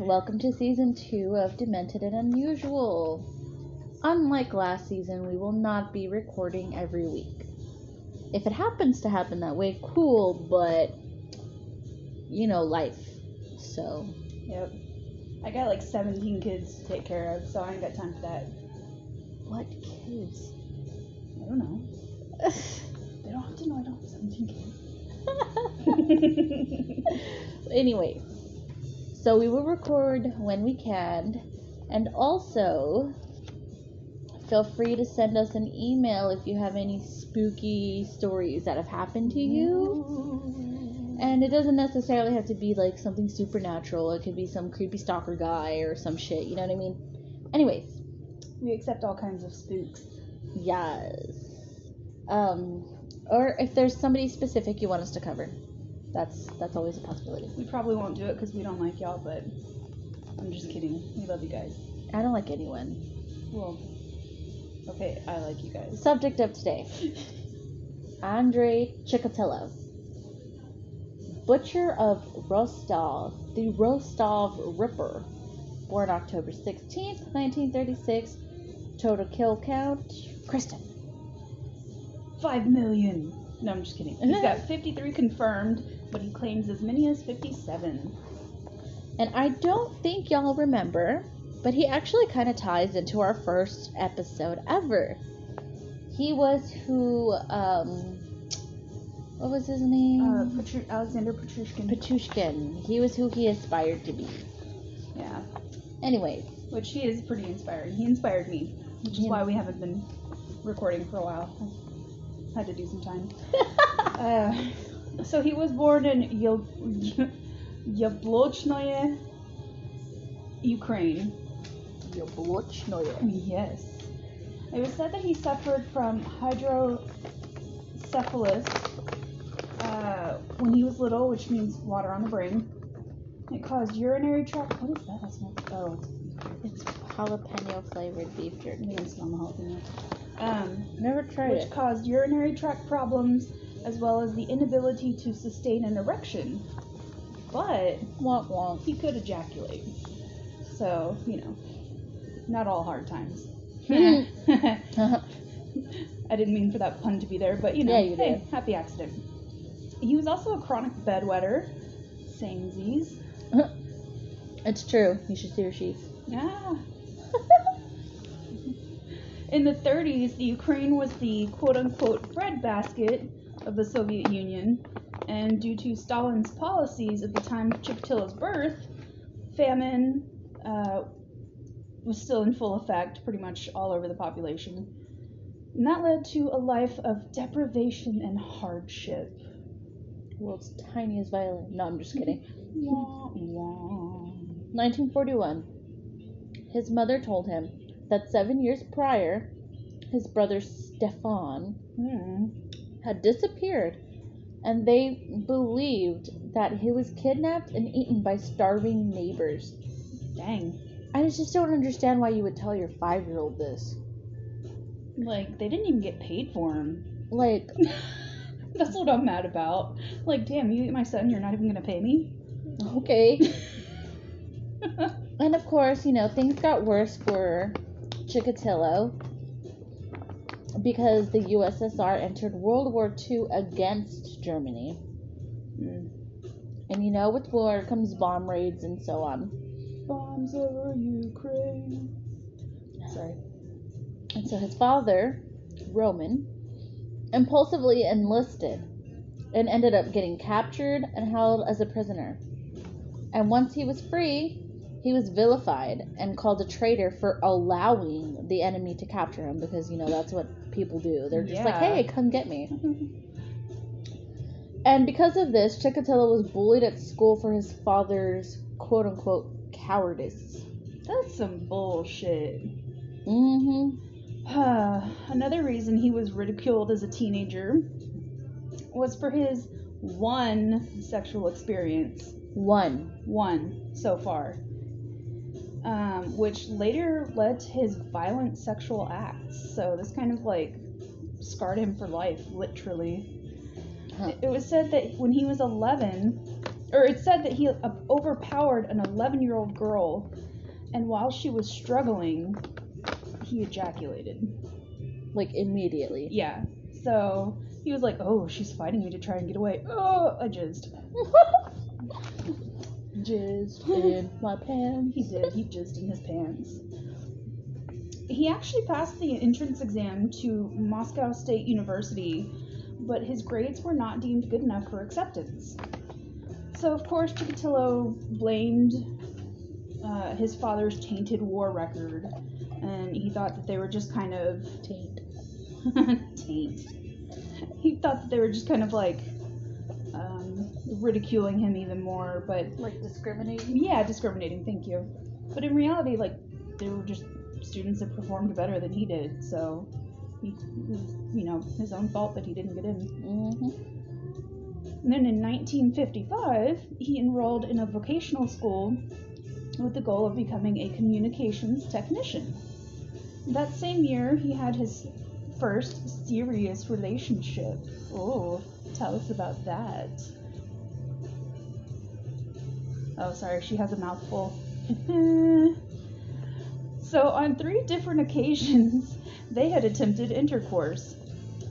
Welcome to season two of Demented and Unusual. Unlike last season, we will not be recording every week. If it happens to happen that way, cool, but you know, life. So, Yep. I got like 17 kids to take care of, so I ain't got time for that. what kids? I don't know. They don't have to know I don't have 17 kids. anyway, so we will record when we can, and also feel free to send us an email if you have any spooky stories that have happened to you. And it doesn't necessarily have to be like something supernatural. It could be some creepy stalker guy or some shit. You know what I mean? Anyways, We accept all kinds of spooks. yes. Um, or if there's somebody specific you want us to cover, that's that's always a possibility. We probably won't do it because we don't like y'all, but I'm just kidding. We love you guys. I don't like anyone. Well, okay, I like you guys. Subject of today Andrei Chikatilo, butcher of Rostov, the Rostov Ripper, born October 16th, 1936, total kill count, Kristen. Five million. No, I'm just kidding. He's got 53 confirmed, but he claims as many as 57. And I don't think y'all remember, but he actually kind of ties into our first episode ever. He was who, um, what was his name? Uh, Petru- Alexander Petrushkin. Petushkin. He was who he aspired to be. yeah, Anyways, which he is pretty inspiring. He inspired me, which is Yeah. why we haven't been recording for a while. Had to do some time. Uh, so he was born in Yablochnaya, Ukraine. Yes. It was said that he suffered from hydrocephalus uh, when he was little, which means water on the brain. It caused urinary tract. What is that? I smell. Oh, it's jalapeno flavored beef jerky. I didn't smell the whole thing. yet. Um, Never tried which it. caused urinary tract problems as well as the inability to sustain an erection. But Womp womp. he could ejaculate. So, you know, not all hard times. Uh-huh. I didn't mean for that pun to be there, but you know, Yeah, you hey, did. happy accident. He was also a chronic bedwetter. Samesies. it's true. You should see her sheets. Yeah. In the 30s, the Ukraine was the quote unquote breadbasket of the Soviet Union, and due to Stalin's policies at the time of Chikatilo's birth, famine uh, was still in full effect pretty much all over the population. And that led to a life of deprivation and hardship. World's tiniest violin. No, I'm just kidding. Wah, wah. 1941. His mother told him that seven years prior, his brother Stefan Hmm. Had disappeared, and they believed that he was kidnapped and eaten by starving neighbors. Dang. I just don't understand why you would tell your five year old this. Like, they didn't even get paid for him. Like, That's what I'm mad about. Like, damn, you eat my son, you're not even gonna pay me? okay. And of course, you know, things got worse for Chikatilo because the USSR entered World War II against Germany. Mm. And you know, with war comes bomb raids and so on. Bombs over Ukraine. Sorry. And so his father, Roman, impulsively enlisted and ended up getting captured and held as a prisoner. And once he was free, he was vilified and called a traitor for allowing the enemy to capture him because, you know, that's what people do. They're just like, hey, come get me. And because of this, Chikatilo was bullied at school for his father's quote unquote cowardice. That's some bullshit. Mm hmm. Another reason he was ridiculed as a teenager was for his one sexual experience. One. One so far. Um, which later led to his violent sexual acts. So this kind of like scarred him for life, literally. Huh. It was said that when he was 11, or it said that he uh, overpowered an 11 year old girl, and while she was struggling, he ejaculated. Like immediately. Yeah. So he was like, "Oh, she's fighting me to try and get away." Oh, I jizzed. Jizzed in my pants. He did. He jizzed in his pants. He actually passed the entrance exam to Moscow State University, but his grades were not deemed good enough for acceptance. So, of course, Chikatilo blamed uh, his father's tainted war record, and he thought that they were just kind of Taint. taint. He thought that they were just kind of like ridiculing him even more, but Like discriminating. yeah, discriminating. Thank you. But in reality, like they were just students that performed better than he did, so he, was, you know, his own fault that he didn't get in. Mm-hmm. And then in 1955, he enrolled in a vocational school with the goal of becoming a communications technician. That same year, he had his first serious relationship. Oh, tell us about that. Oh, sorry, she has a mouthful. so, on three different occasions, they had attempted intercourse.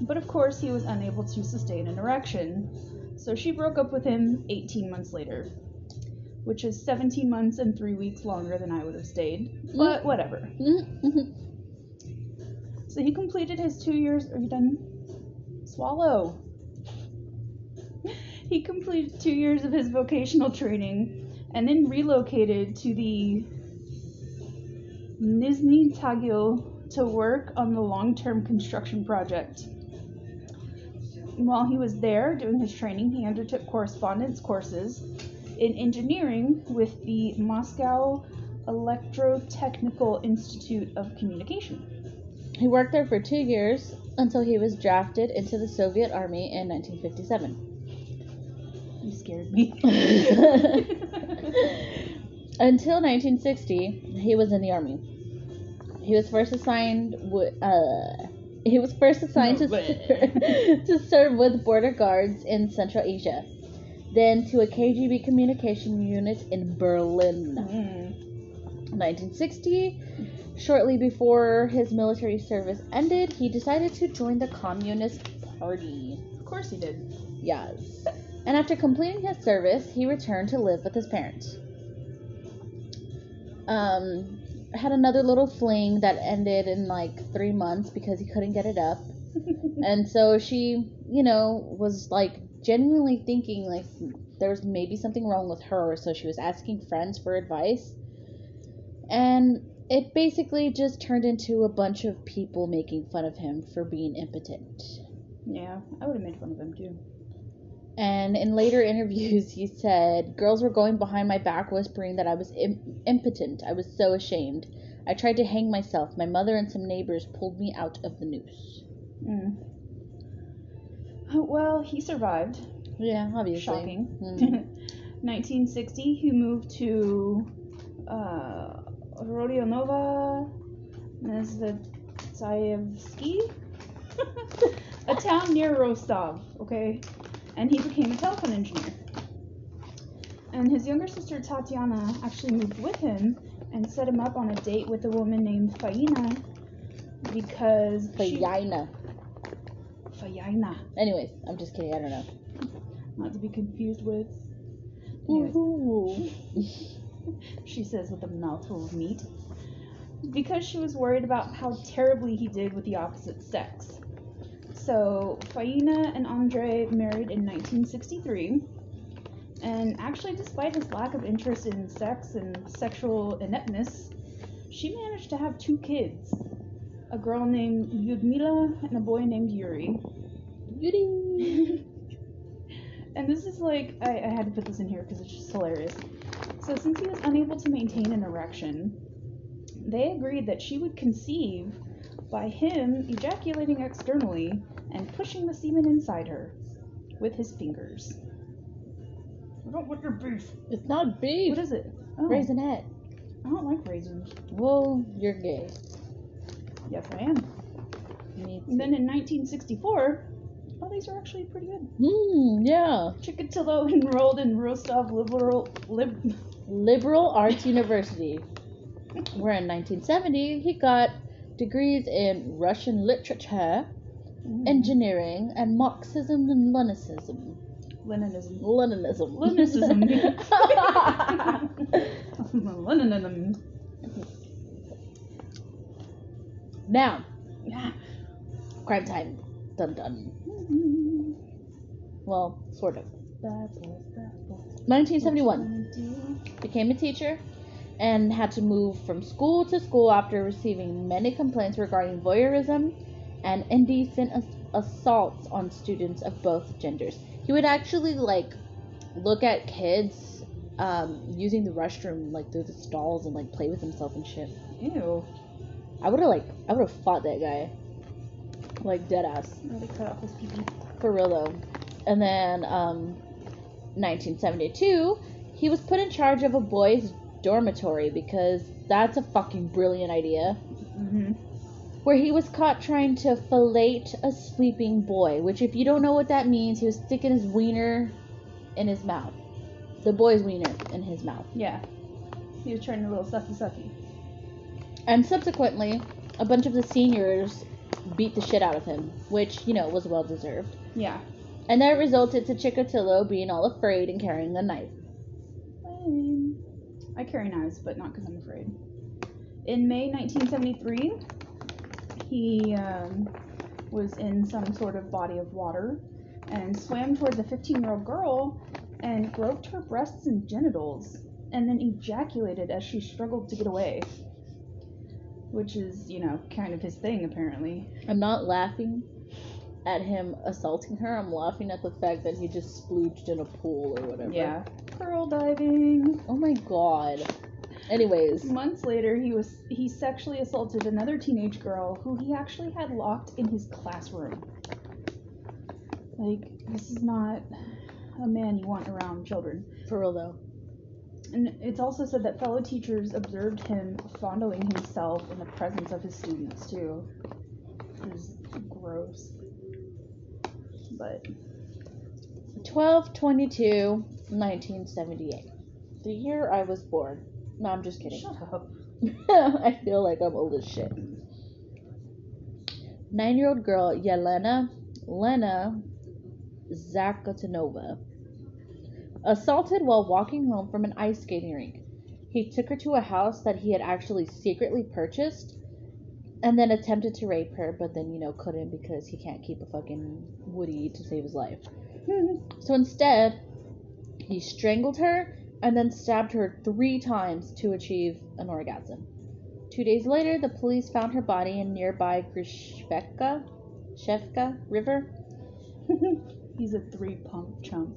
But of course, he was unable to sustain an erection. So she broke up with him 18 months later, which is 17 months and three weeks longer than I would have stayed. But whatever. Mm-hmm. So he completed his two years. Are you done? Swallow. He completed two years of his vocational training and then relocated to the Nizhny Tagil to work on the long term construction project. While he was there doing his training, he undertook correspondence courses in engineering with the Moscow Electrotechnical Institute of Communication. He worked there for two years until he was drafted into the Soviet Army in 1957. You scared me. Until 1960, he was in the army. He was first assigned wi- uh, he was first assigned to, ser- to serve with border guards in Central Asia, then to a KGB communication unit in Berlin. Mm. 1960, shortly before his military service ended, he decided to join the Communist Party. Of course he did. Yes. And after completing his service, he returned to live with his parents. Um, had another little fling that ended in like three months because he couldn't get it up. and so she, you know, was like genuinely thinking like there was maybe something wrong with her, so she was asking friends for advice. And it basically just turned into a bunch of people making fun of him for being impotent. Yeah, I would have made fun of him too. And in later interviews, he said, Girls were going behind my back whispering that I was Im- impotent. I was so ashamed. I tried to hang myself. My mother and some neighbors pulled me out of the noose. Mm. Oh, Well, he survived. Yeah, obviously. Shocking. Mm. 1960, he moved to uh, Rodionova Nezhetsayevsky, a town near Rostov, okay? And he became a telephone engineer. And his younger sister Tatiana actually moved with him and set him up on a date with a woman named Faina because she- Vagina. Faina, Anyways, I'm just kidding. I don't know. not to be confused with. She says with a mouthful of meat. Because she was worried about how terribly he did with the opposite sex. So, Faina and Andrei married in 1963. And actually, despite his lack of interest in sex and sexual ineptness, she managed to have two kids a girl named Yudmila and a boy named Yuri. Beauty. and this is like, I, I had to put this in here because it's just hilarious. So, since he was unable to maintain an erection, they agreed that she would conceive by him ejaculating externally and pushing the semen inside her with his fingers. I don't want your beef. It's not beef. What is it? Oh, Raisinette. I don't like raisins. Well, you're gay. Yes, I am. Me And then in 1964, Oh, these are actually pretty good. Hmm, yeah. Chikatilo enrolled in Rostov Liberal Lib. Liberal Arts University, where in 1970 he got degrees in Russian literature, Mm. engineering, and Marxism and Leninism. Leninism. Leninism. Leninism. now, Yeah. crime time. Dun dun. Mm-hmm. Well, sort of. Bad boys, bad boys. 1971. became a teacher and had to move from school to school after receiving many complaints regarding voyeurism and indecent ass- assaults on students of both genders. He would actually like look at kids um, using the restroom like through the stalls and like play with himself and shit. Ew. I would have like I would have fought that guy, like dead ass. Really cut off his pee For real though. And then um 1972, he was put in charge of a boys' dormitory because that's a fucking brilliant idea. Mm-hmm. Where he was caught trying to fillet a sleeping boy, which if you don't know what that means, he was sticking his wiener in his mouth. The boy's wiener in his mouth. Yeah. He was trying a little sucky sucky. And subsequently, a bunch of the seniors beat the shit out of him, which, you know, was well deserved. Yeah. And that resulted to Chikatilo being all afraid and carrying a knife. I carry knives, but not because I'm afraid. In May 1973, he um, was in some sort of body of water and swam towards a 15 year old girl and groped her breasts and genitals and then ejaculated as she struggled to get away. Which is, you know, kind of his thing, apparently. I'm not laughing at him assaulting her. I'm laughing at the fact that he just splooged in a pool or whatever. Yeah. Pearl diving. Oh my god. Anyways, Months later, he was he sexually assaulted another teenage girl who he actually had locked in his classroom. Like this is not a man you want around children. for real though. And it's also said that fellow teachers observed him fondling himself in the presence of his students too. It was gross. But 12 22 1978. The year I was born. No, I'm just kidding. shut up. I feel like I'm old as shit. Nine year old girl Yelena Lena Zakatanova assaulted while walking home from an ice skating rink. He took her to a house that he had actually secretly purchased and then attempted to rape her, but then, you know, couldn't because he can't keep a fucking Woody to save his life. So instead, he strangled her and then stabbed her three times to achieve an orgasm. Two days later, the police found her body in nearby Grishveka Shevka River. He's a three pump chump.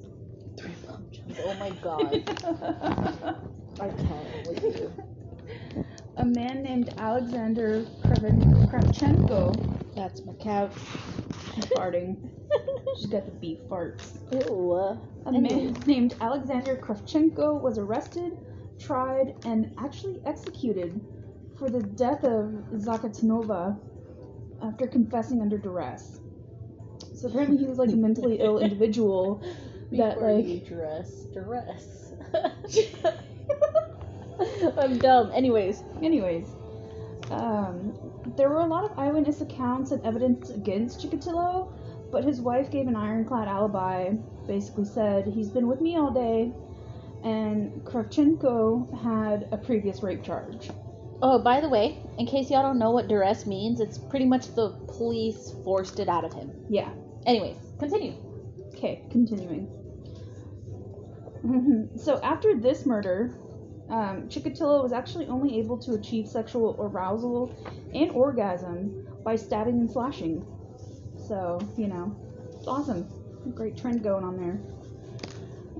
Three pump jumps. Oh my god. I can't with you. A man named Alexander Kravchenko. That's my couch. Farting. She's got the beef farts. Ew. A man named Alexander Kravchenko was arrested, tried, and actually executed for the death of Zakatanova after confessing under duress. So apparently he was like a mentally ill individual that Before like dress, dress. I'm dumb. Anyways, Anyways, um, there were a lot of eyewitness accounts and evidence against Chikatilo, but his wife gave an ironclad alibi. Basically said he's been with me all day, and Kravchenko had a previous rape charge. Oh, by the way, in case y'all don't know what duress means, it's pretty much the police forced it out of him. Yeah. Anyways, continue. Okay, continuing. so after this murder, um, Chikatilo was actually only able to achieve sexual arousal and orgasm by stabbing and slashing. So, you know, it's awesome. Great trend going on there.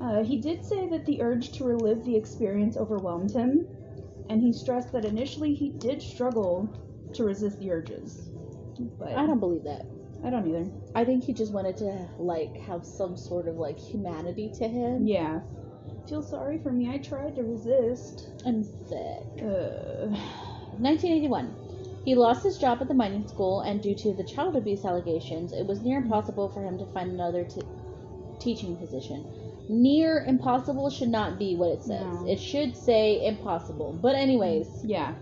Uh, he did say that the urge to relive the experience overwhelmed him, and he stressed that initially he did struggle to resist the urges. But I don't believe that. I don't either. I think he just wanted to like have some sort of like humanity to him. Yeah. Feel sorry for me. I tried to resist. I'm sick. Uh, 1981. He lost his job at the mining school, and due to the child abuse allegations, it was near impossible for him to find another t- teaching position. Near impossible should not be what it says. No. It should say impossible. But anyways, Yeah.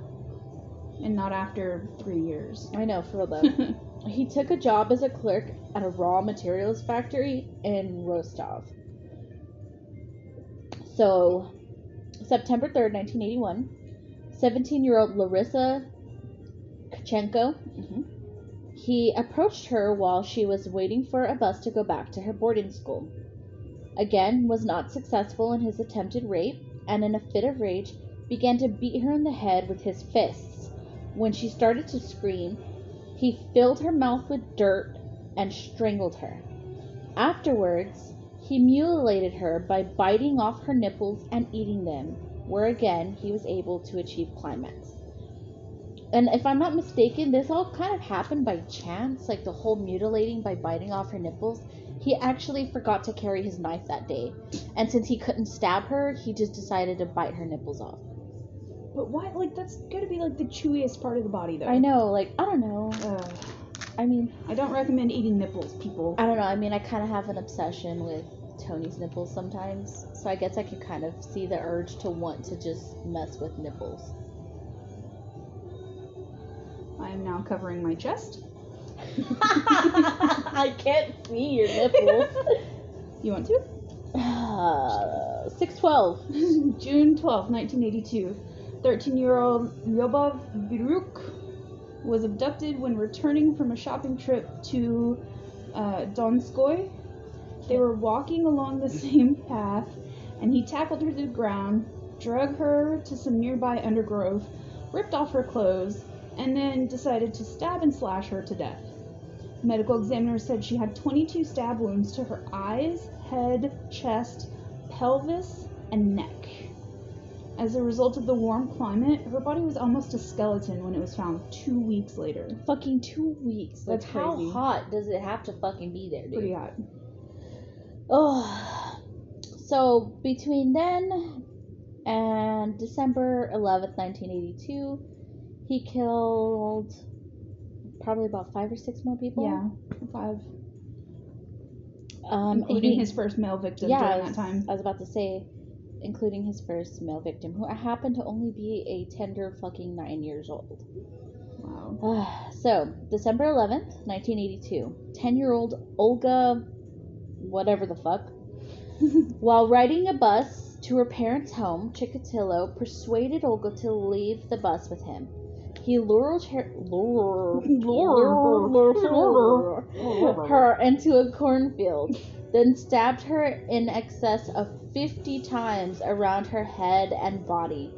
And not after three years. I know for real though. he took a job as a clerk at a raw materials factory in Rostov. So, September 3rd, 1981, 17 year old Larissa Tkachenko, Mhm. he approached her while she was waiting for a bus to go back to her boarding school. Again, was not successful in his attempted rape, and in a fit of rage, began to beat her in the head with his fists. When she started to scream, he filled her mouth with dirt and strangled her. Afterwards, he mutilated her by biting off her nipples and eating them, where again he was able to achieve climax. And if I'm not mistaken, this all kind of happened by chance, like the whole mutilating by biting off her nipples. He actually forgot to carry his knife that day, and since he couldn't stab her, he just decided to bite her nipples off. But why? Like, that's gotta be like the chewiest part of the body, though. I know, like, I don't know. Ugh. I mean, I don't recommend eating nipples, people. I don't know. I mean, I kind of have an obsession with Tony's nipples sometimes, so I guess I can kind of see the urge to want to just mess with nipples. I am now covering my chest. I can't see your nipples. You want to? Uh, 612. June twelfth, 1982. 13 year old Lyubov Biruk was abducted when returning from a shopping trip to uh, Donskoy. They were walking along the same path, and he tackled her to the ground, drug her to some nearby undergrowth, ripped off her clothes, and then decided to stab and slash her to death. Medical examiner said she had 22 stab wounds to her eyes, head, chest, pelvis, and neck. As a result of the warm climate, her body was almost a skeleton when it was found two weeks later. Fucking two weeks. Like, That's how crazy. hot does it have to fucking be there, dude? Pretty hot. Oh. So, between then and December 11th, 1982, he killed probably about five or six more people. Yeah, five. Um, including he- his first male victim yeah, during was, that time. I was about to say, including his first male victim, who happened to only be a tender fucking nine years old. Wow. so, December 11th, 1982, 10 year old Olga, whatever the fuck, while riding a bus to her parents' home, Chikatilo persuaded Olga to leave the bus with him. He lured her, lured, lured her into a cornfield, then stabbed her in excess of 50 times around her head and body,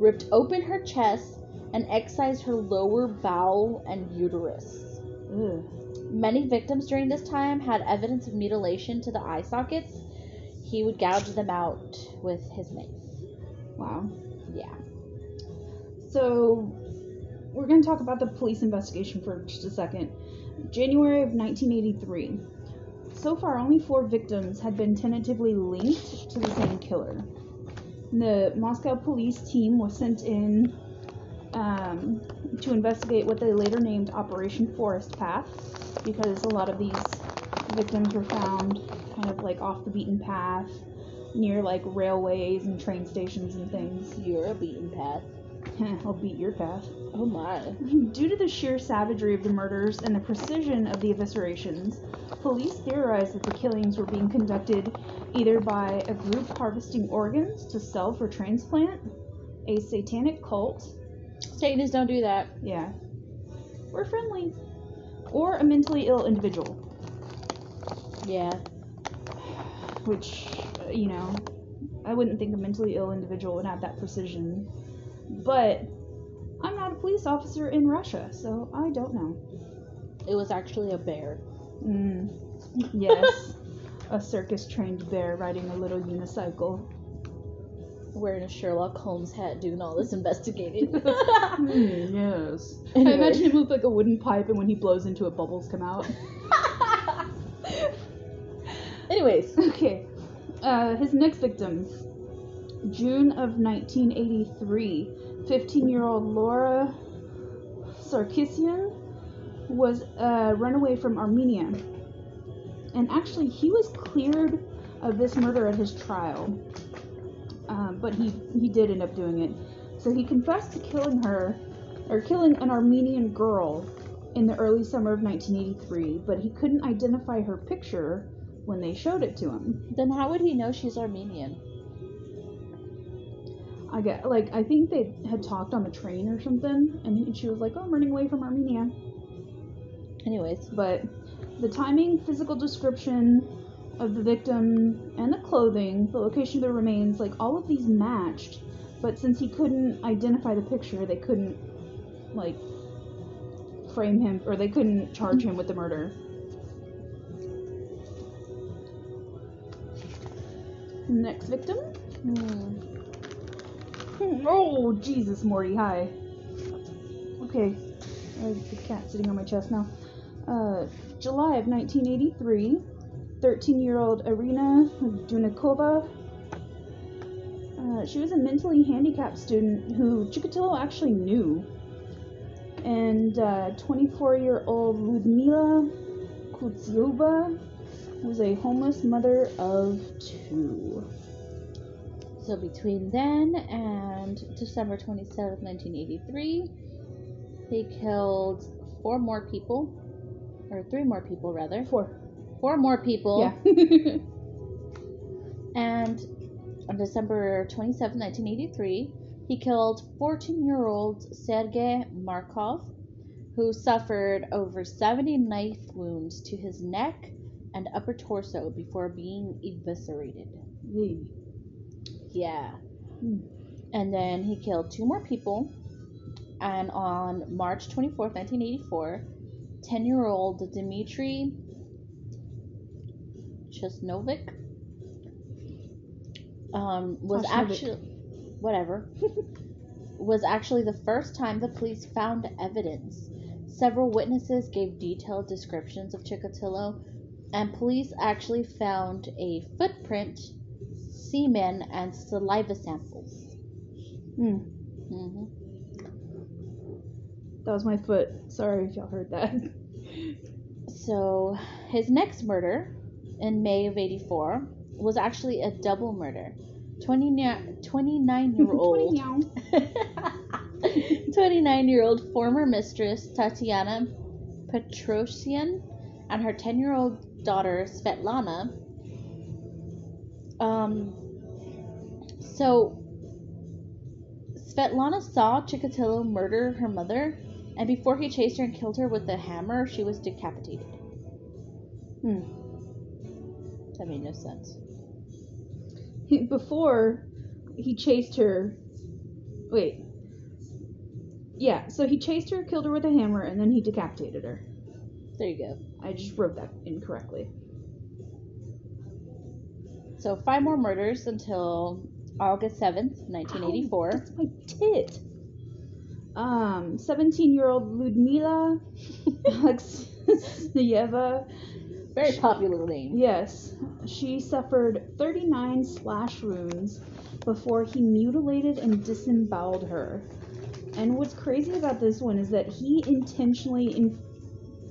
ripped open her chest, and excised her lower bowel and uterus. Ugh. Many victims during this time had evidence of mutilation to the eye sockets. He would gouge them out with his mace. Wow. Yeah. So, we're going to talk about the police investigation for just a second. January of 1983. So far, only four victims had been tentatively linked to the same killer. The Moscow police team was sent in um, to investigate what they later named Operation Forest Path because a lot of these victims were found kind of like off the beaten path near like railways and train stations and things. You're a beaten path. I'll beat your path. Oh my. Due to the sheer savagery of the murders and the precision of the eviscerations, police theorized that the killings were being conducted either by a group harvesting organs to sell for transplant, a satanic cult, Satanists don't do that. yeah, we're friendly, or a mentally ill individual, Yeah. which, uh, you know, I wouldn't think a mentally ill individual would have that precision. But I'm not a police officer in Russia, so I don't know. It was actually a bear. Mm, yes. a circus trained bear riding a little unicycle. Wearing a Sherlock Holmes hat doing all this investigating. Mm, yes. I imagine him with like a wooden pipe and when he blows into it, bubbles come out. Anyways. Okay. Uh, his next victim, June of 1983, 15 year old Laura Sarkisian was a runaway from Armenia. And actually, he was cleared of this murder at his trial. Um, but he, he did end up doing it. So he confessed to killing her, or killing an Armenian girl in the early summer of 1983, but he couldn't identify her picture when they showed it to him. Then how would he know she's Armenian? I get like I think they had talked on the train or something, and he, she was like, "Oh, I'm running away from Armenia." Anyways, But the timing, physical description of the victim, and the clothing, the location of the remains, like all of these matched. But since he couldn't identify the picture, they couldn't like frame him, or they couldn't charge him with the murder. Next victim. hmm. Oh, Jesus, Morty, hi. Okay, the cat sitting on my chest now. Uh, July of 1983, 13 year old Irina Dunikova. Uh, she was a mentally handicapped student who Chikatilo actually knew. And 24 year old Ludmila Kutsiuba was a homeless mother of two. So between then and December 27, 1983, he killed four more people, or three more people rather. Four. Four more people. Yeah. And on December 27, 1983, he killed 14 year old Sergei Markov, who suffered over 70 knife wounds to his neck and upper torso before being eviscerated. Yay. Yeah. Hmm. And then he killed two more people. And on March 24, 1984, 10 year old Dmitry Chesnovic um, was Chesnovic. actually, whatever, was actually the first time the police found evidence. Several witnesses gave detailed descriptions of Chikatilo, and police actually found a footprint, semen, and saliva samples. Hmm. hmm That was my foot. Sorry if y'all heard that. So, his next murder in May of 84 was actually a double murder. 29 year old 29 year old former mistress Tatiana Petrosian and her 10 year old daughter Svetlana. Um, so, Svetlana saw Chikatilo murder her mother, and before he chased her and killed her with a hammer, she was decapitated. Hmm. That made no sense. He- Before he chased her. Wait. Yeah, so he chased her, killed her with a hammer, and then he decapitated her. There you go. I just wrote that incorrectly. So, five more murders until August 7th, 1984. Ow, that's my tit. Um, 17 year old Ludmila Alexeyeva. Very popular name. Yes, she suffered 39 slash wounds before he mutilated and disemboweled her. And what's crazy about this one is that he intentionally, in-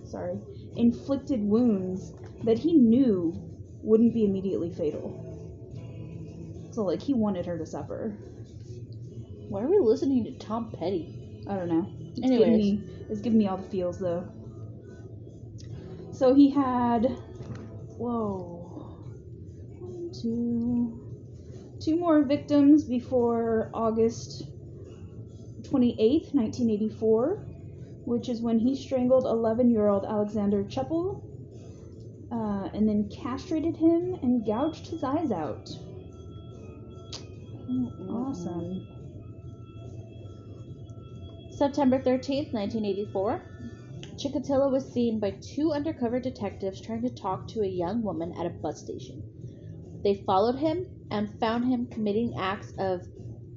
sorry, inflicted wounds that he knew wouldn't be immediately fatal. So like he wanted her to suffer. Why are we listening to Tom Petty? I don't know. It's Anyways. giving me it's giving me all the feels though. So he had whoa. One, two two more victims before August 28th, 1984, which is when he strangled 11-year-old Alexander Chepel, uh, and then castrated him and gouged his eyes out. Awesome. September 13th, 1984. Chikatilo was seen by two undercover detectives trying to talk to a young woman at a bus station. They followed him and found him committing acts of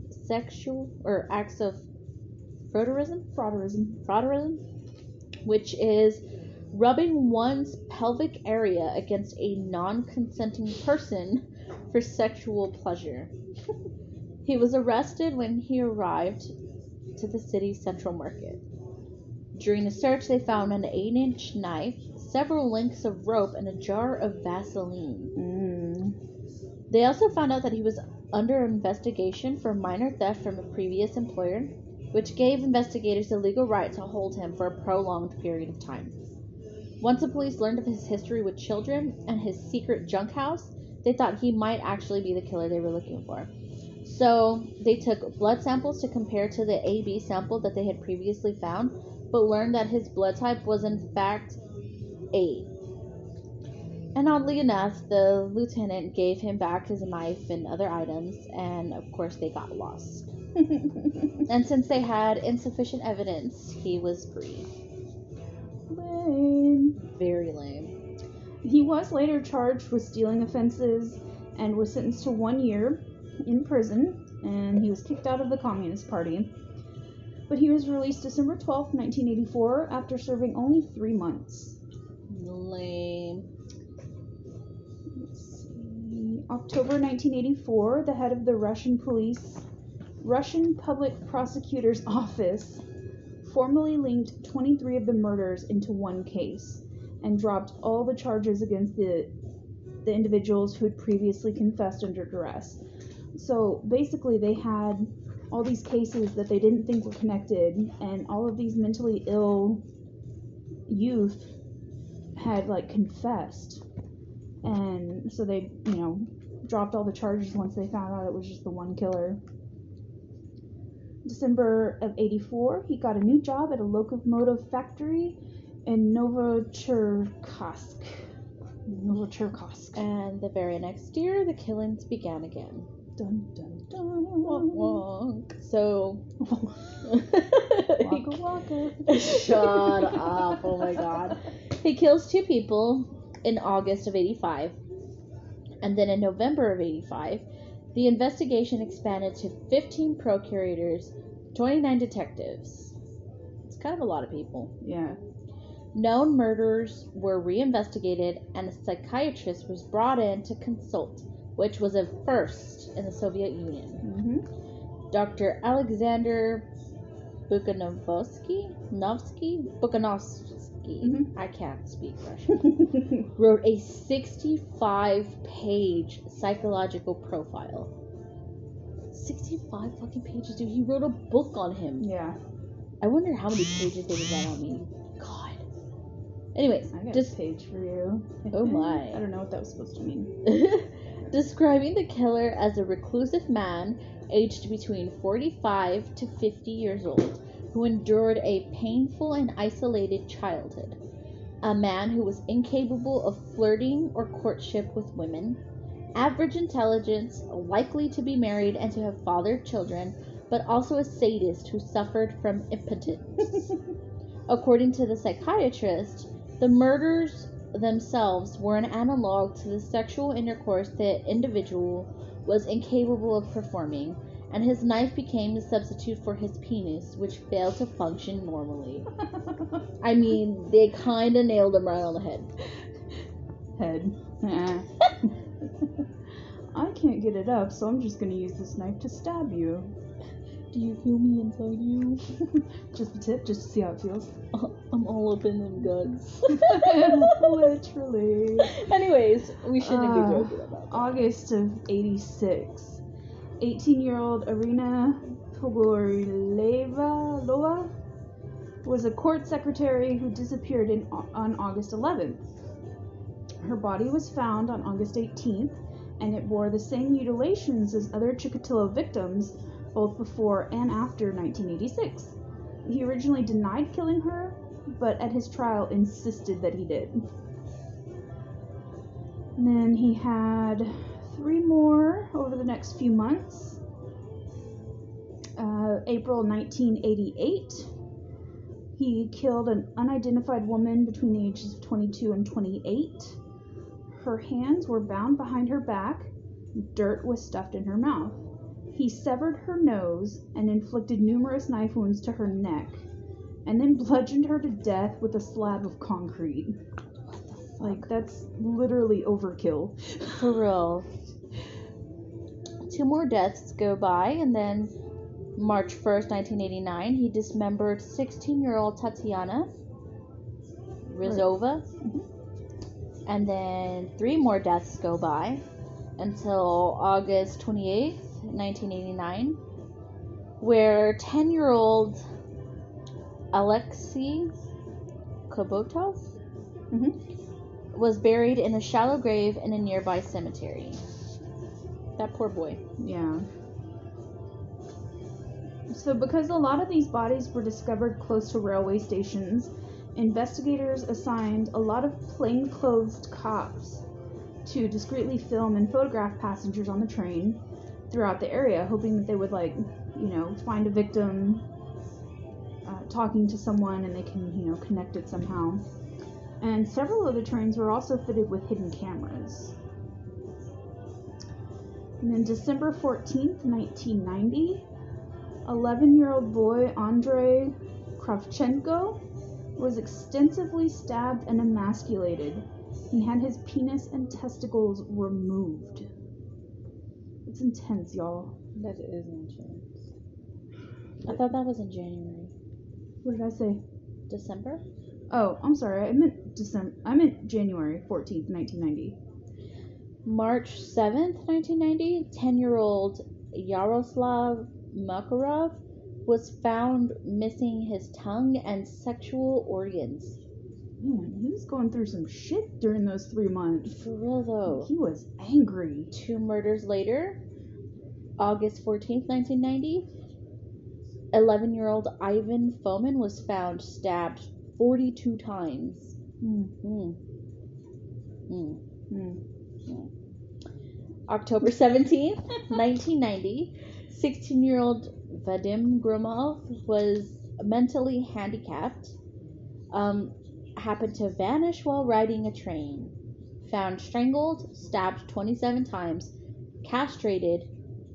sexual or acts of frauderism, Frauderism. frauderism, which is rubbing one's pelvic area against a non-consenting person for sexual pleasure. he was arrested when he arrived to the city's central market. During the search, they found an 8 inch knife, several lengths of rope, and a jar of Vaseline. Mm. They also found out that he was under investigation for minor theft from a previous employer, which gave investigators the legal right to hold him for a prolonged period of time. Once the police learned of his history with children and his secret junk house, they thought he might actually be the killer they were looking for. So they took blood samples to compare to the AB sample that they had previously found, but learned that his blood type was in fact A. And oddly enough, the lieutenant gave him back his knife and other items, and of course they got lost. And since they had insufficient evidence, he was free. Lame. Very lame. He was later charged with stealing offenses and was sentenced to one year in prison, and he was kicked out of the Communist Party. But he was released December 12, 1984, after serving only three months. Lame. October 1984, the head of the Russian police, Russian Public Prosecutor's Office, formally linked 23 of the murders into one case and dropped all the charges against the the individuals who had previously confessed under duress. So basically, they had all these cases that they didn't think were connected, and all of these mentally ill youth had like confessed. And so they you know dropped all the charges once they found out it was just the one killer. December of 84 he got a new job at a locomotive factory in novocherkassk novocherkassk And the very next year, the killings began again. Dun dun Wonk, dun wonk. So. waka waka Shut up. Oh my god. He kills two people in August of 85. And then in November of 85, the investigation expanded to 15 procurators, 29 detectives. It's kind of a lot of people. yeah Known murders were reinvestigated, and a psychiatrist was brought in to consult, which was a first in the Soviet Union. mm-hmm. Dr. Alexander Bukhanovsky, Novsky, Bukhanovsky, Mhm. I can't speak Russian, wrote a 65 page psychological profile. 65 fucking pages, dude. He wrote a book on him. yeah I wonder how many pages they write on me. God. Anyways, i got just a page for you Oh my. i don't know what that was supposed to mean describing the killer as a reclusive man aged between 45 to 50 years old who endured a painful and isolated childhood. A man who was incapable of flirting or courtship with women, average intelligence, likely to be married and to have fathered children, but also a sadist who suffered from impotence. According to the psychiatrist, the murders themselves were an analog to the sexual intercourse the individual was incapable of performing, and his knife became the substitute for his penis, which failed to function normally. I mean, they kinda nailed him right on the head. Head. Nah. I can't get it up, so I'm just gonna use this knife to stab you. Do you feel me inside you? Just a tip, just to see how it feels. I'm all up in them guts. Literally. Anyways, we shouldn't Uh, be joking about that. August of 86. 18 year old Irina Pogorileva Lova was a court secretary who disappeared in, on August 11th. Her body was found on August 18th, and it bore the same mutilations as other Chikatilo victims, both before and after 1986. He originally denied killing her, but at his trial insisted that he did. And then he had three more over the next few months. Uh, April 1988, he killed an unidentified woman between the ages of 22 and 28. Her hands were bound behind her back, dirt was stuffed in her mouth. He severed her nose and inflicted numerous knife wounds to her neck, and then bludgeoned her to death with a slab of concrete. Like, that's literally overkill. For real. Two more deaths go by, and then March 1st, 1989, he dismembered 16 year old Tatiana Rizova. Mm-hmm. And then three more deaths go by until August 28th, 1989, where 10 year old Alexei Kobotov Mm-hmm. was buried in a shallow grave in a nearby cemetery. That poor boy. Yeah. So, because a lot of these bodies were discovered close to railway stations, investigators assigned a lot of plainclothes cops to discreetly film and photograph passengers on the train throughout the area, hoping that they would, like, you know, find a victim, uh, talking to someone, and they can, you know, connect it somehow. And several of the trains were also fitted with hidden cameras. And then December 14th, 1990, 11 year old boy Andrei Kravchenko was extensively stabbed and emasculated. He had his penis and testicles removed. It's intense, y'all. That is intense. I thought that was in January. What did I say? December? Oh, I'm sorry. I meant December. I meant January 14th, 1990. March 7th, 1990, 10 year old Yaroslav Makarov was found missing his tongue and sexual organs. Man, he was going through some shit during those three months. For real though. He was angry. Two murders later, August 14th, 1990, 11 year old Ivan Fomin was found stabbed 42 times. Mm. Mm. Hmm. October 17th, 1990, 16 year old Vadim Gromov was mentally handicapped, um, happened to vanish while riding a train, found strangled, stabbed 27 times, castrated,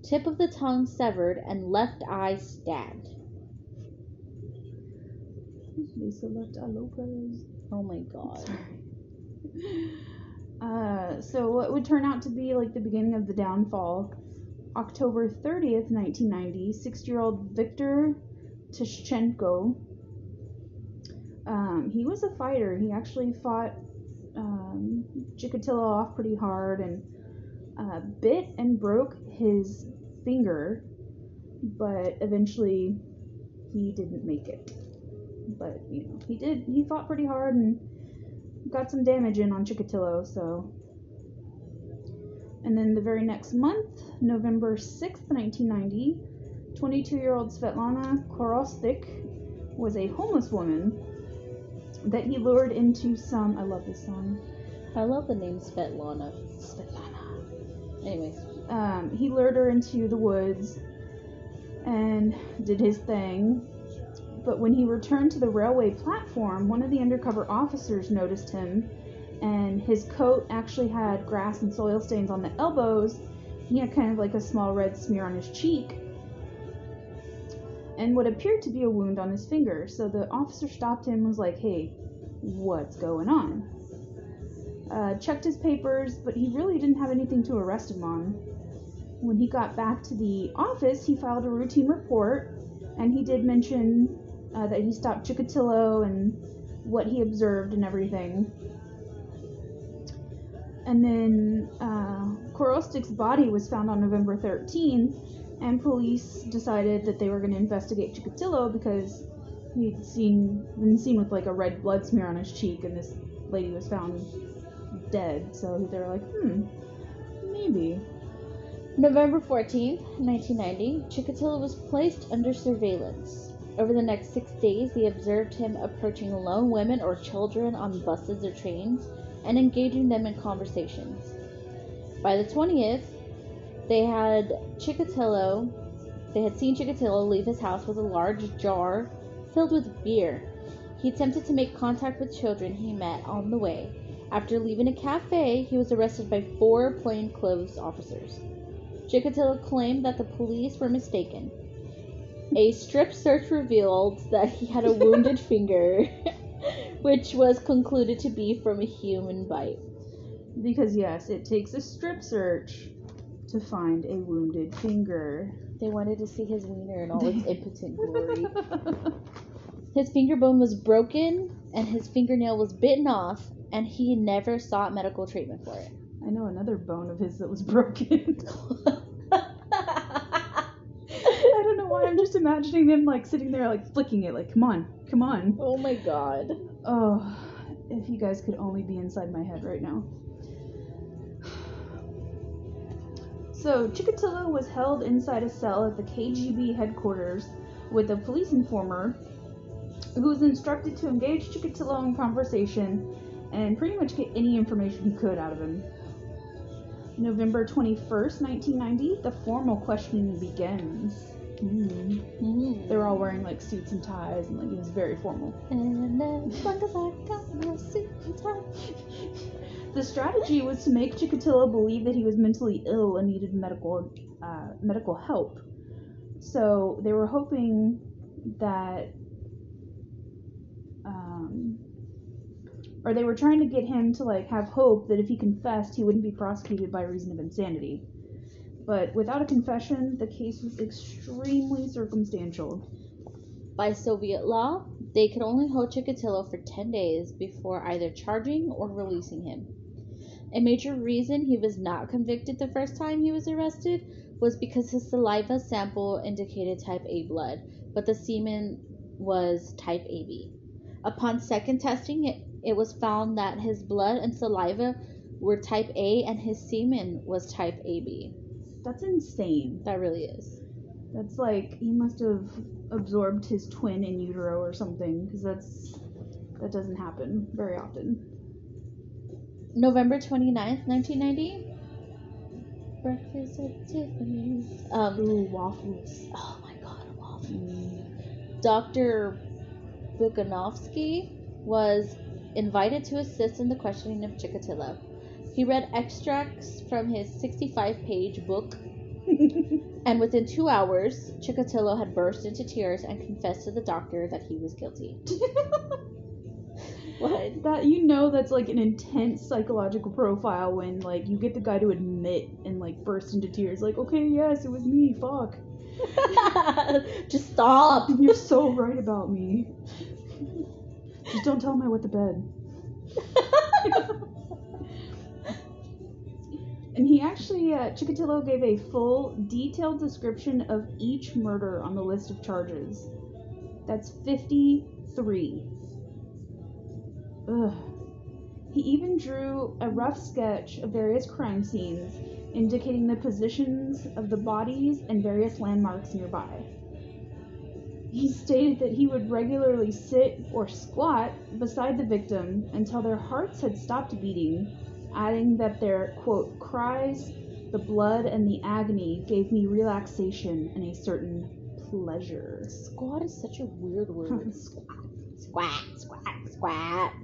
tip of the tongue severed, and left eye stabbed. Lisa left Eye Lopes. Oh my god. Uh, so what would turn out to be like the beginning of the downfall? October 30th, 1990, six-year-old Viktor Tishchenko. Um, he was a fighter. He actually fought um, Chikatilo off pretty hard and uh, bit and broke his finger, but eventually he didn't make it. But you know, he did. He fought pretty hard and got some damage in on Chikatilo, so. And then the very next month, November 6th, 1990, 22 year old Svetlana Korostik was a homeless woman that he lured into some. I love this song. I love the name Svetlana. Svetlana. Anyways, Um, he lured her into the woods and did his thing. But when he returned to the railway platform, one of the undercover officers noticed him, and his coat actually had grass and soil stains on the elbows. He had kind of like a small red smear on his cheek, and what appeared to be a wound on his finger. So the officer stopped him and was like, Hey, what's going on? Uh, checked his papers, but he really didn't have anything to arrest him on. When he got back to the office, he filed a routine report, and he did mention uh, that he stopped Chikatilo and what he observed and everything. And then uh, Korostik's body was found on November 13th, and police decided that they were going to investigate Chikatilo because he'd seen been seen with like a red blood smear on his cheek, and this lady was found dead. So they were like, hmm, maybe. November 14, 1990, Chikatilo was placed under surveillance. Over the next six days, they observed him approaching lone women or children on buses or trains and engaging them in conversations. By the 20th, they had Chikatilo, they had seen Chikatilo leave his house with a large jar filled with beer. He attempted to make contact with children he met on the way. After leaving a cafe, he was arrested by four plainclothes officers. Chikatilo claimed that the police were mistaken. A strip search revealed that he had a wounded finger, which was concluded to be from a human bite. Because yes, it takes a strip search to find a wounded finger. They wanted to see his wiener in all its impotent glory. His finger bone was broken and his fingernail was bitten off, and he never sought medical treatment for it. I know another bone of his that was broken. I don't know why. I'm just imagining him like sitting there, like flicking it, like, come on, come on. oh my god. Oh, if you guys could only be inside my head right now. So, Chikatilo was held inside a cell at the KGB headquarters with a police informer who was instructed to engage Chikatilo in conversation and pretty much get any information he could out of him. November 21st, 1990, the formal questioning begins. Mm. Mm. They were all wearing like suits and ties, and like it was very formal. And then, long as I got my suit and tie. The strategy was to make Chikatilo believe that he was mentally ill and needed medical uh, medical help. So they were hoping that, or they were trying to get him to like have hope that if he confessed, he wouldn't be prosecuted by reason of insanity. But without a confession, the case was extremely circumstantial. By Soviet law, they could only hold Chikatilo for 10 days before either charging or releasing him. A major reason he was not convicted the first time he was arrested was because his saliva sample indicated type A blood, but the semen was type AB. Upon second testing, it, it was found that his blood and saliva were type A and his semen was type AB. That's insane. That really is. That's like he must have absorbed his twin in utero or something, because that's that doesn't happen very often. November 29th, 1990. Breakfast at Tiffany's. Um, Ooh, waffles. oh my god, waffles. Mm. Dr. Bukhanovsky was invited to assist in the questioning of Chikatilo. He read extracts from his 65 page book, and within two hours, Chikatilo had burst into tears and confessed to the doctor that he was guilty. What? That you know that's like an intense psychological profile when like you get the guy to admit and like burst into tears like okay yes it was me fuck Just stop. you're so right about me just don't tell him I wet the bed and he actually uh, Chikatilo gave a full detailed description of each murder on the list of charges that's 53 Ugh. He even drew a rough sketch of various crime scenes, indicating the positions of the bodies and various landmarks nearby. He stated that he would regularly sit or squat beside the victim until their hearts had stopped beating, adding that their, quote, cries, the blood, and the agony gave me relaxation and a certain pleasure. Squat is such a weird word. squat, squat, squat.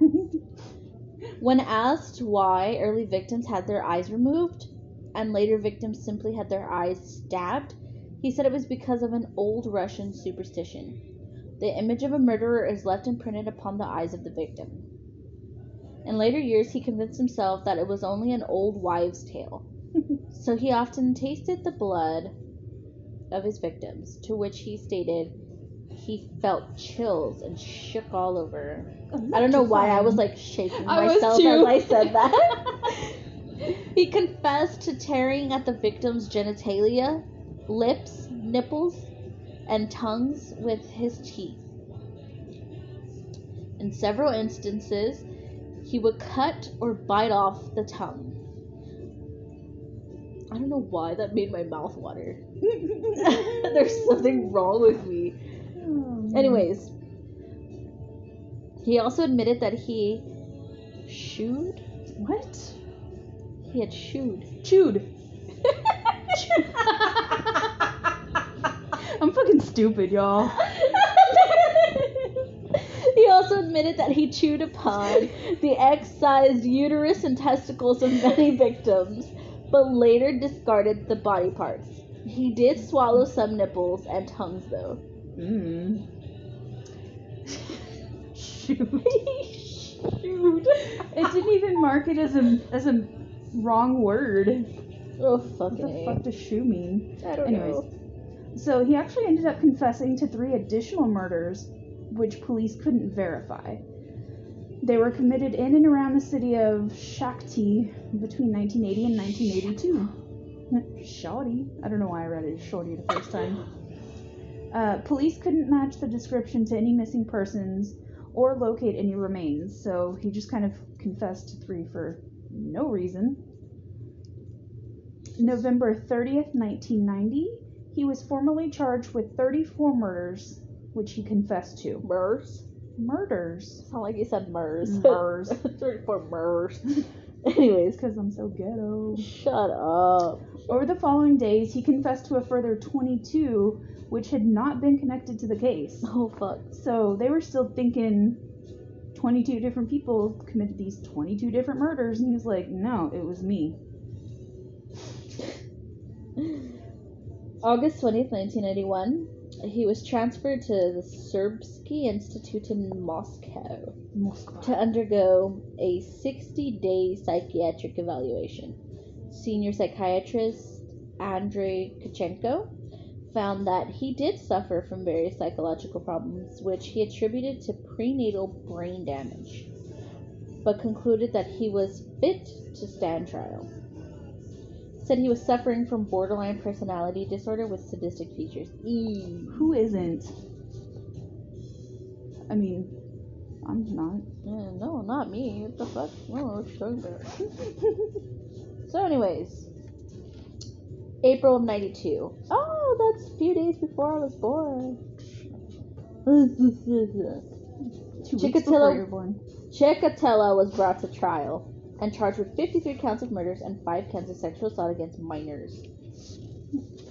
When asked why early victims had their eyes removed and later victims simply had their eyes stabbed, he said it was because of an old Russian superstition. The image of a murderer is left imprinted upon the eyes of the victim. In later years, he convinced himself that it was only an old wives' tale. so he often tasted the blood of his victims, to which he stated he felt chills and shook all over. I don't know why I was like shaking I myself as I said that. he confessed to tearing at the victim's genitalia, lips, nipples, and tongues with his teeth. In several instances, he would cut or bite off the tongue. I don't know why that made my mouth water. There's something wrong with me. Hmm. Anyways, he also admitted that he shooed. what? He had shooed. Chewed. Fucking stupid, y'all. he also admitted that he chewed upon the X-sized uterus and testicles of many victims, but later discarded the body parts. He did swallow some nipples and tongues, though. Mm. Shoot. Shoot. It didn't even mark it as a as a wrong word. Oh fucking. What the A. fuck does shoe mean? I don't Anyways. know. So he actually ended up confessing to three additional murders, which police couldn't verify. They were committed in and around the city of Shakhty between 1980 and 1982. Shoddy. I don't know why I read it as Shorty the first time. Uh, police couldn't match the description to any missing persons or locate any remains, so he just kind of confessed to three for no reason. November 30th, 1990, he was formally charged with 34 murders, which he confessed to. Murs? Murders. Sound like you said Murs. Murs. 34 Murs. Anyways, Because I'm so ghetto. shut up. Over the following days, he confessed to a further 22, which had not been connected to the case. Oh fuck. So they were still thinking 22 different people committed these 22 different murders, and he was like, no, it was me. August 20th, 1991, he was transferred to the Serbsky Institute in Moscow to undergo a 60 day psychiatric evaluation. Senior psychiatrist Andrei Tkachenko found that he did suffer from various psychological problems, which he attributed to prenatal brain damage, but concluded that he was fit to stand trial. Said he was suffering from borderline personality disorder with sadistic features. Eee. Who isn't? I mean, I'm not. Uh, no, not me. What the fuck? I don't know what you're talking about. so, anyways, April of '92. Oh, that's a few days before I was born. Two weeks Chikatilo- before you were born. Chikatilo was brought to trial and charged with 53 counts of murders and 5 counts of sexual assault against minors.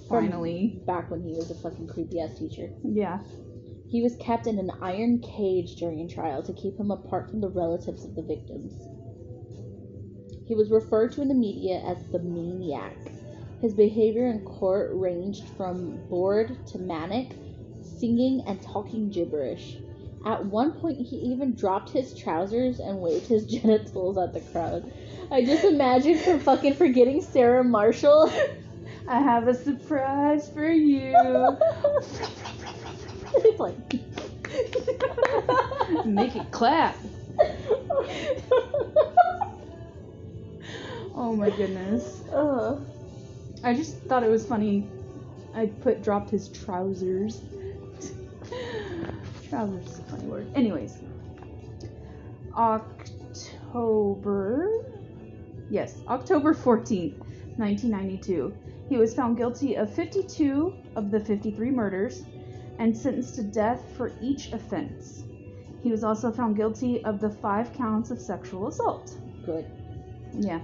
Finally. Back when he was a fucking creepy ass teacher. Yeah. He was kept in an iron cage during trial to keep him apart from the relatives of the victims. He was referred to in the media as the maniac. His behavior in court ranged from bored to manic, singing and talking gibberish. At one point, he even dropped his trousers and waved his genitals at the crowd. I just imagine from fucking forgetting Sarah Marshall. I have a surprise for you. it's like. Make it clap. Oh my goodness. Uh, I just thought it was funny. I put dropped his trousers. trousers is a funny word. Anyways. October. Yes, October 14th, 1992. He was found guilty of 52 of the 53 murders and sentenced to death for each offense. He was also found guilty of the five counts of sexual assault. good. Yeah.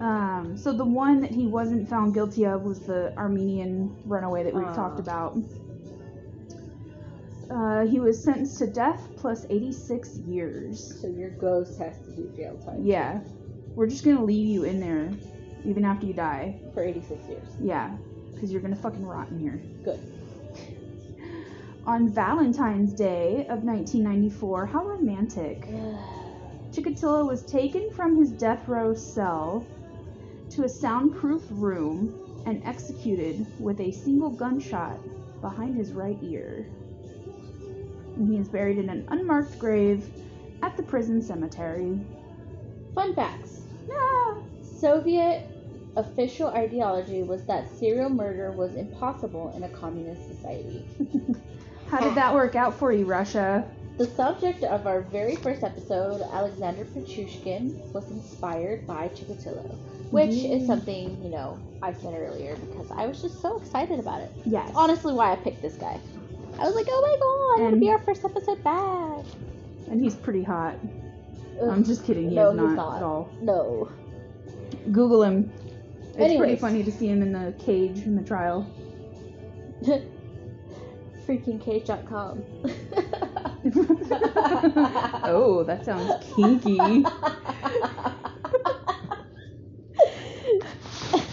Um, so the one that he wasn't found guilty of was the Armenian runaway that we've Ah. talked about. Uh, he was sentenced to death plus 86 years. So your ghost has to do jail time. Yeah. We're just gonna leave you in there even after you die. For 86 years. Yeah. Because you're gonna fucking rot in here. Good. On Valentine's Day of 1994, how romantic. Chikatilo was taken from his death row cell to a soundproof room and executed with a single gunshot behind his right ear. And he is buried in an unmarked grave at the prison cemetery. Fun facts. Ah, Soviet official ideology was that serial murder was impossible in a communist society. How did that work out for you, Russia? The subject of our very first episode, Alexander Pichushkin, was inspired by Chikatilo, which is Mm. something, you know, I said earlier because I was just so excited about it. Yes. Honestly, why I picked this guy. I was like, oh my god, it'll be our first episode back. And he's pretty hot. Ugh. I'm just kidding. He no, is he's not, not at all. No. Google him. It's pretty funny to see him in the cage in the trial. Freakingcage.com. oh, that sounds kinky.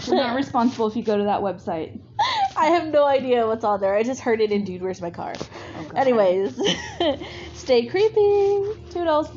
We're not responsible if you go to that website. I have no idea what's on there. I just heard it in Dude, Where's My Car? Oh, Anyways, stay creepy. Toodles.